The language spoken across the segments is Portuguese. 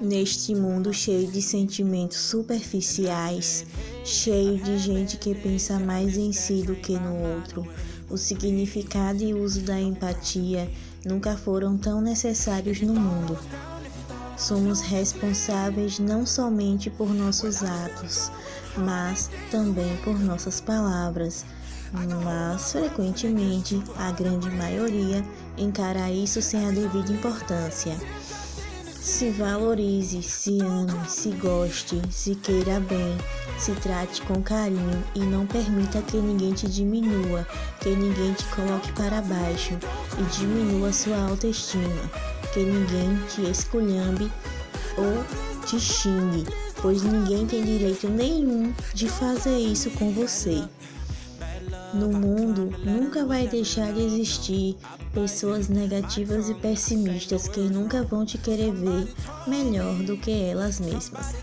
Neste mundo cheio de sentimentos superficiais, cheio de gente que pensa mais em si do que no outro, o significado e uso da empatia nunca foram tão necessários no mundo. Somos responsáveis não somente por nossos atos, mas também por nossas palavras. Mas, frequentemente, a grande maioria encara isso sem a devida importância. Se valorize, se ame, se goste, se queira bem, se trate com carinho e não permita que ninguém te diminua, que ninguém te coloque para baixo e diminua sua autoestima, que ninguém te esculhambe ou te xingue, pois ninguém tem direito nenhum de fazer isso com você. No mundo nunca vai deixar de existir pessoas negativas e pessimistas que nunca vão te querer ver melhor do que elas mesmas.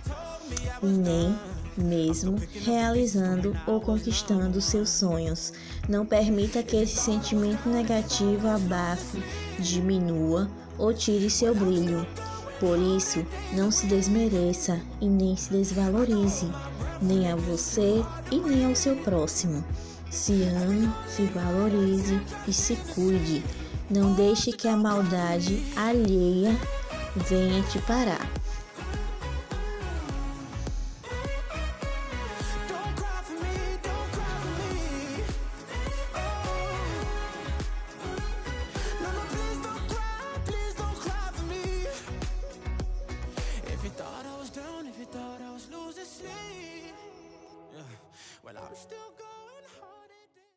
E nem mesmo realizando ou conquistando seus sonhos. Não permita que esse sentimento negativo abafe, diminua ou tire seu brilho. Por isso, não se desmereça e nem se desvalorize, nem a você e nem ao seu próximo. Se ame, se valorize e se cuide. Não deixe que a maldade alheia venha te parar. I'm still good.